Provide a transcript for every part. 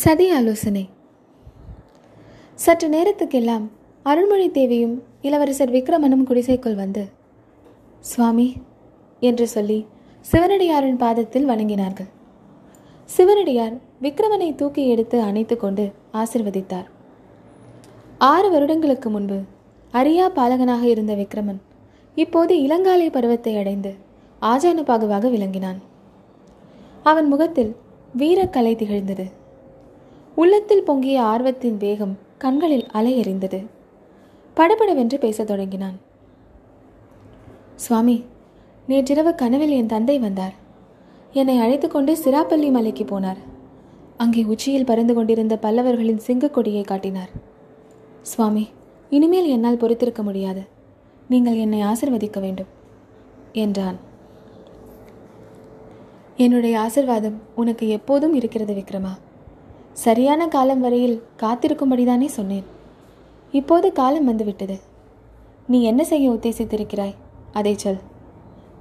சதி ஆலோசனை. சற்று நேரத்துக்கெல்லாம் அருள்மொழி தேவியும் இளவரசர் விக்ரமனும் குடிசைக்குள் வந்து சுவாமி என்று சொல்லி சிவனடியாரின் பாதத்தில் வணங்கினார்கள். சிவனடியார் விக்ரமனை தூக்கி எடுத்து அணைத்து கொண்டு ஆசிர்வதித்தார். ஆறு வருடங்களுக்கு முன்பு அரியா பாலகனாக இருந்த விக்ரமன் இப்போது இளங்காலை பருவத்தை அடைந்து ஆஜானுபாகுவாக விளங்கினான். அவன் முகத்தில் வீரக்கலை திகழ்ந்தது. உள்ளத்தில் பொங்கிய ஆர்வத்தின் வேகம் கண்களில் அலை எறிந்தது. படபடவென்று பேசத் தொடங்கினான். சுவாமி நேற்றிரவு கனவில் என் தந்தை வந்தார். என்னை அழைத்து கொண்டு சிராப்பள்ளி மலைக்கு போனார். அங்கே உச்சியில் பறந்து கொண்டிருந்த பல்லவர்களின் சிங்கக் கொடியை காட்டினார். சுவாமி இனிமேல் என்னால் பொறுத்திருக்க முடியாது. நீங்கள் என்னை ஆசிர்வதிக்க வேண்டும் என்றான். என்னுடைய ஆசிர்வாதம் உனக்கு எப்போதும் இருக்கிறது விக்ரமா. சரியான காலம் வரையில் காத்திருக்கும்படிதானே சொன்னேன். இப்போது காலம் வந்துவிட்டது. நீ என்ன செய்ய உத்தேசித்திருக்கிறாய்? அதை சொல்.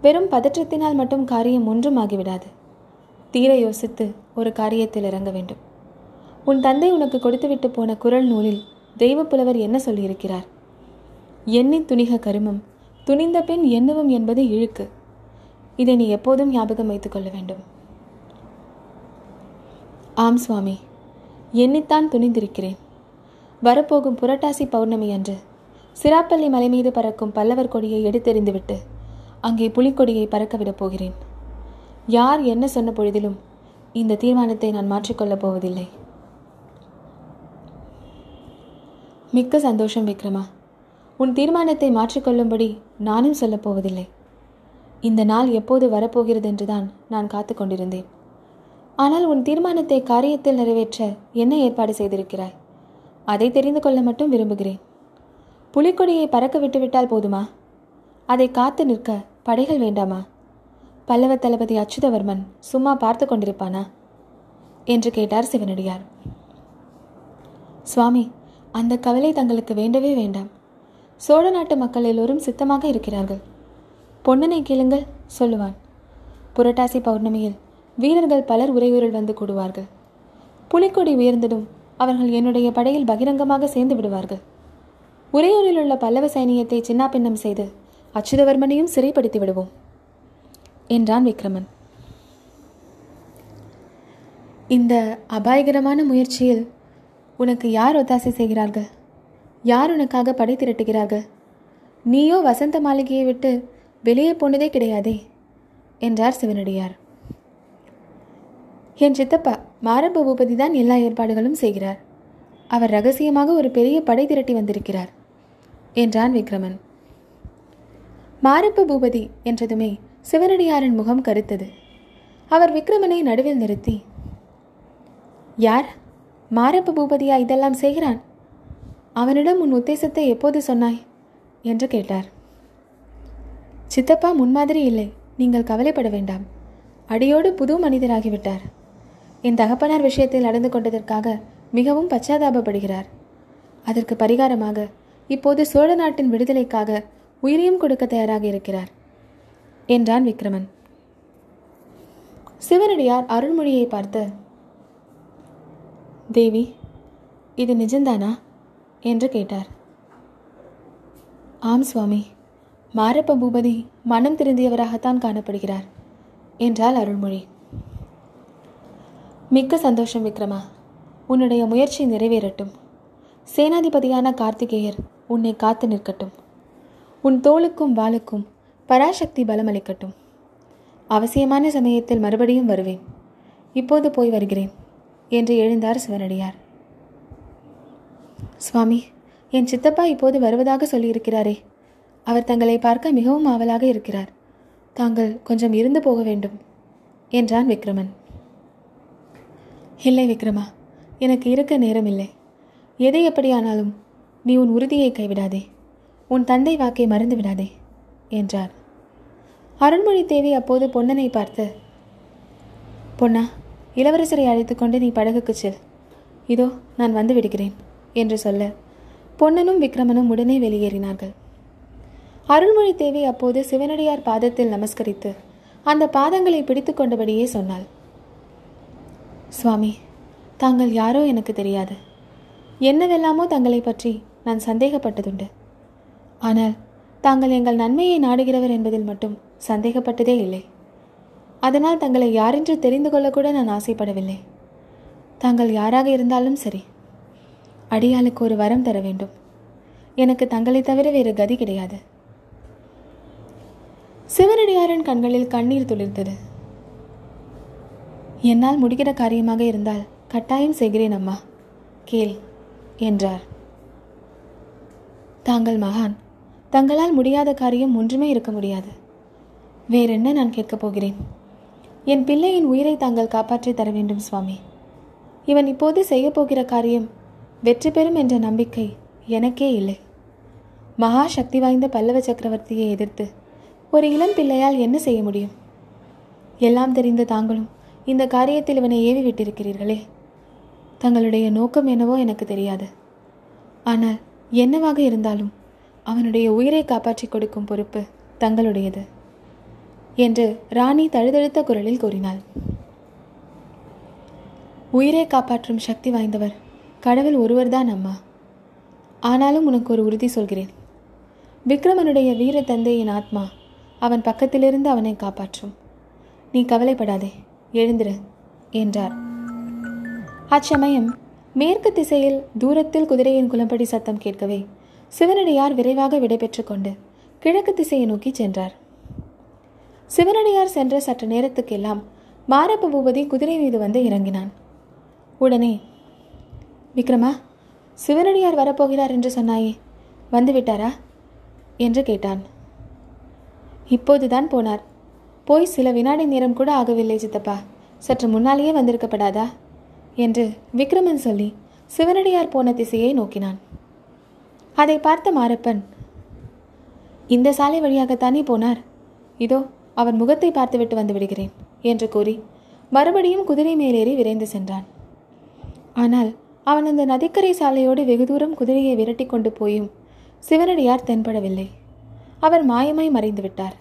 வெறும் பதற்றத்தினால் மட்டும் காரியம் ஒன்றும் ஆகிவிடாது. தீர யோசித்து ஒரு காரியத்தில் இறங்க வேண்டும். உன் தந்தை உனக்கு கொடுத்துவிட்டு போன குரல் நூலில் தெய்வப்புலவர் என்ன சொல்லியிருக்கிறார்? எண்ணி துணிக கருமம் துணிந்த பெண் எண்ணுவும் என்பது இழுக்கு. இதை நீ எப்போதும் ஞாபகம் வைத்துக் கொள்ள வேண்டும். ஆம் சுவாமி. எண்ணித்தான் துணிந்திருக்கிறேன். வரப்போகும் புரட்டாசி பௌர்ணமி அன்று சிராப்பள்ளி மலை மீது பறக்கும் பல்லவர் கொடியை எடுத்தெறிந்துவிட்டு அங்கே புலிக்கொடியை பறக்கவிடப் போகிறேன். யார் என்ன சொன்ன பொழுதிலும் இந்த தீர்மானத்தை நான் மாற்றிக்கொள்ளப் போவதில்லை. மிக்க சந்தோஷம் விக்ரமா. உன் தீர்மானத்தை மாற்றிக்கொள்ளும்படி நானும் சொல்லப் போவதில்லை. இந்த நாள் எப்போது வரப்போகிறது என்றுதான் நான் காத்து கொண்டிருந்தேன். ஆனால் உன் தீர்மானத்தை காரியத்தில் நிறைவேற்ற என்ன ஏற்பாடு செய்திருக்கிறாய்? அதை தெரிந்து கொள்ள மட்டும் விரும்புகிறேன். புலிக்கொடியை பறக்க விட்டுவிட்டால் போதுமா? அதை காத்து நிற்க படைகள் வேண்டாமா? பல்லவ தளபதி அச்சுதவர்மன் சும்மா பார்த்து கொண்டிருப்பானா? என்று கேட்டார் சிவனடியார். சுவாமி அந்த கவலை தங்களுக்கு வேண்டவே வேண்டாம். சோழ நாட்டு மக்கள் எல்லோரும் சித்தமாக இருக்கிறார்கள். பொன்னனை கேளுங்கள் சொல்லுவான். புரட்டாசி பௌர்ணமியில் வீரர்கள் பலர் உரையூரில் வந்து கூடுவார்கள். புலிக்கொடி உயர்ந்ததும் அவர்கள் என்னுடைய படையில் பகிரங்கமாக சேர்ந்து விடுவார்கள். உரையூரில் உள்ள பல்லவ சைனியத்தை சின்னாபின்னம் செய்து அச்சுதவர்மனையும் சிறைப்படுத்தி விடுவோம் என்றான் விக்ரமன். இந்த அபாயகரமான முயற்சியில் உனக்கு யார் ஒத்தாசை செய்கிறார்கள்? யார் உனக்காக படை திரட்டுகிறார்கள்? நீயோ வசந்த மாளிகையை விட்டு வெளியே போனதே கிடையாதே என்றார் சிவனடியார். என் சித்தப்பா மாரப்ப பூபதி தான் எல்லா ஏற்பாடுகளும் செய்கிறார். அவர் ரகசியமாக ஒரு பெரிய படை திரட்டி வந்திருக்கிறார் என்றான் விக்ரமன். மாரப்ப பூபதி என்றதுமே சிவனடியாரின் முகம் கருத்தது. அவர் விக்ரமனை நடுவில் நிறுத்தி யார்? மாரப்ப பூபதியா இதெல்லாம் செய்கிறான்? அவனிடம் உன் உத்தேசத்தை எப்போது சொன்னாய்? என்று கேட்டார். சித்தப்பா முன்மாதிரி இல்லை. நீங்கள் கவலைப்பட வேண்டாம். அடியோடு புது மனிதராகிவிட்டார். என் தகப்பனார் விஷயத்தில் நடந்து கொண்டதற்காக மிகவும் பச்சாதாபப்படுகிறார். அதற்கு பரிகாரமாக இப்போது சோழ நாட்டின் விடுதலைக்காக உயிரையும் கொடுக்க தயாராக இருக்கிறார் என்றான் விக்ரமன். சிவனடியார் அருள்மொழியை பார்த்து தேவி இது நிஜந்தானா என்று கேட்டார். ஆம் சுவாமி. மாரப்ப பூபதி மனம் திருந்தியவராகத்தான் காணப்படுகிறார் என்றாள் அருள்மொழி. மிக்க சந்தோஷம் விக்ரமா. உன்னுடைய முயற்சி நிறைவேறட்டும். சேனாதிபதியான கார்த்திகேயர் உன்னை காத்து நிற்கட்டும். உன் தோளுக்கும் வாளுக்கும் பராசக்தி பலமளிக்கட்டும். அவசியமான சமயத்தில் மறுபடியும் வருவேன். இப்போது போய் வருகிறேன் என்று எழுந்தார் சிவனடியார். சுவாமி என் சித்தப்பா இப்போது வருவதாக சொல்லியிருக்கிறாரே. அவர் தங்களை பார்க்க மிகவும் ஆவலாக இருக்கிறார். தாங்கள் கொஞ்சம் இருந்து போக வேண்டும் என்றான் விக்ரமன். இல்லை விக்ரமா. எனக்கு இருக்க நேரமில்லை எதை எப்படியானாலும் நீ உன் உறுதியை கைவிடாதே. உன் தந்தை வாக்கை மறந்து விடாதே என்றார். அருண்மொழி தேவி அப்போது பொன்னனை பார்த்து பொன்னா இளவரசரை அழைத்து கொண்டு நீ படகுக்கு செல். இதோ நான் வந்து விடுகிறேன் என்று சொல்ல பொன்னனும் விக்ரமனும் உடனே வெளியேறினார்கள். அருள்மொழி தேவி அப்போது சிவனடியார் பாதத்தில் நமஸ்கரித்து அந்த பாதங்களை பிடித்து கொண்டபடியே சொன்னாள். சுவாமி தாங்கள் யாரோ எனக்கு தெரியாது. என்னவெல்லாமோ தங்களை பற்றி நான் சந்தேகப்பட்டதுண்டு. ஆனால் தாங்கள் எங்கள் நன்மையை நாடுகிறவர் என்பதில் மட்டும் சந்தேகப்பட்டதே இல்லை. அதனால் தங்களை யாரென்று தெரிந்து கொள்ளக்கூட நான் ஆசைப்படவில்லை. தாங்கள் யாராக இருந்தாலும் சரி அடியாளுக்கு ஒரு வரம் தர வேண்டும். எனக்கு தங்களை தவிர வேறு கதி கிடையாது. சிவனடியாரின் கண்களில் கண்ணீர் துளிர்த்தது. என்னால் முடிகிற காரியமாக இருந்தால் கட்டாயம் செய்கிறேன் அம்மா. கேள் என்றார். தாங்கள் மகான். தங்களால் முடியாத காரியம் ஒன்றுமே இருக்க முடியாது. வேறென்ன நான் கேட்கப் போகிறேன்? என் பிள்ளையின் உயிரை தாங்கள் காப்பாற்றி தர வேண்டும் சுவாமி. இவன் இப்போது செய்யப்போகிற காரியம் வெற்றி பெறும் என்ற நம்பிக்கை எனக்கே இல்லை. மகா சக்தி வாய்ந்த பல்லவ சக்கரவர்த்தியை எதிர்த்து ஒரு இளம் பிள்ளையால் என்ன செய்ய முடியும்? எல்லாம் தெரிந்த தாங்களும் இந்த காரியத்தில் இவனை ஏவி விட்டிருக்கிறீர்களே தங்களுடைய நோக்கம் என்னவோ எனக்கு தெரியாது. ஆனால் என்னவாக இருந்தாலும் அவனுடைய உயிரை காப்பாற்றி கொடுக்கும் பொறுப்பு தங்களுடையது என்று ராணி தழுதழுத்த குரலில் கூறினாள். உயிரை காப்பாற்றும் சக்தி வாய்ந்தவர் கடவுள் ஒருவர்தான் அம்மா. ஆனாலும் உனக்கு ஒரு உறுதி சொல்கிறேன். விக்ரமனுடைய வீர தந்தையின் ஆத்மா அவன் பக்கத்திலிருந்து அவனை காப்பாற்றும். நீ கவலைப்படாதே. எழுந்திரு என்றார். அச்சமயம் மேற்கு திசையில் தூரத்தில் குதிரையின் குளம்படி சத்தம் கேட்கவே சிவனடியார் விரைவாக விடைபெற்று கொண்டு கிழக்கு திசையை நோக்கி சென்றார். சிவனடியார் சென்ற சற்று நேரத்துக்கெல்லாம் மாரப்ப பூபதி குதிரை மீது வந்து இறங்கினான். உடனே விக்ரமா சிவனடியார் வரப்போகிறார் என்று சொன்னாயே வந்து விட்டாரா? என்று கேட்டான். இப்போதுதான் போனார். போய் சில வினாடி நேரம் கூட ஆகவில்லை சித்தப்பா. சற்று முன்னாலேயே வந்திருக்கப்படாதா? என்று விக்ரமன் சொல்லி சிவனடியார் போன திசையை நோக்கினான். அதை பார்த்த மாரப்பன் இந்த சாலை வழியாகத்தானே போனார்? இதோ அவன் முகத்தை பார்த்துவிட்டு வந்து விடுகிறேன் என்று கூறி மறுபடியும் குதிரை மேலேறி விரைந்து சென்றான். ஆனால் அவன் அந்த நதிக்கரை சாலையோடு வெகு தூரம் குதிரையை விரட்டி கொண்டு போயும் சிவனடியார் தென்படவில்லை. அவர் மாயமாய் மறைந்து விட்டார்.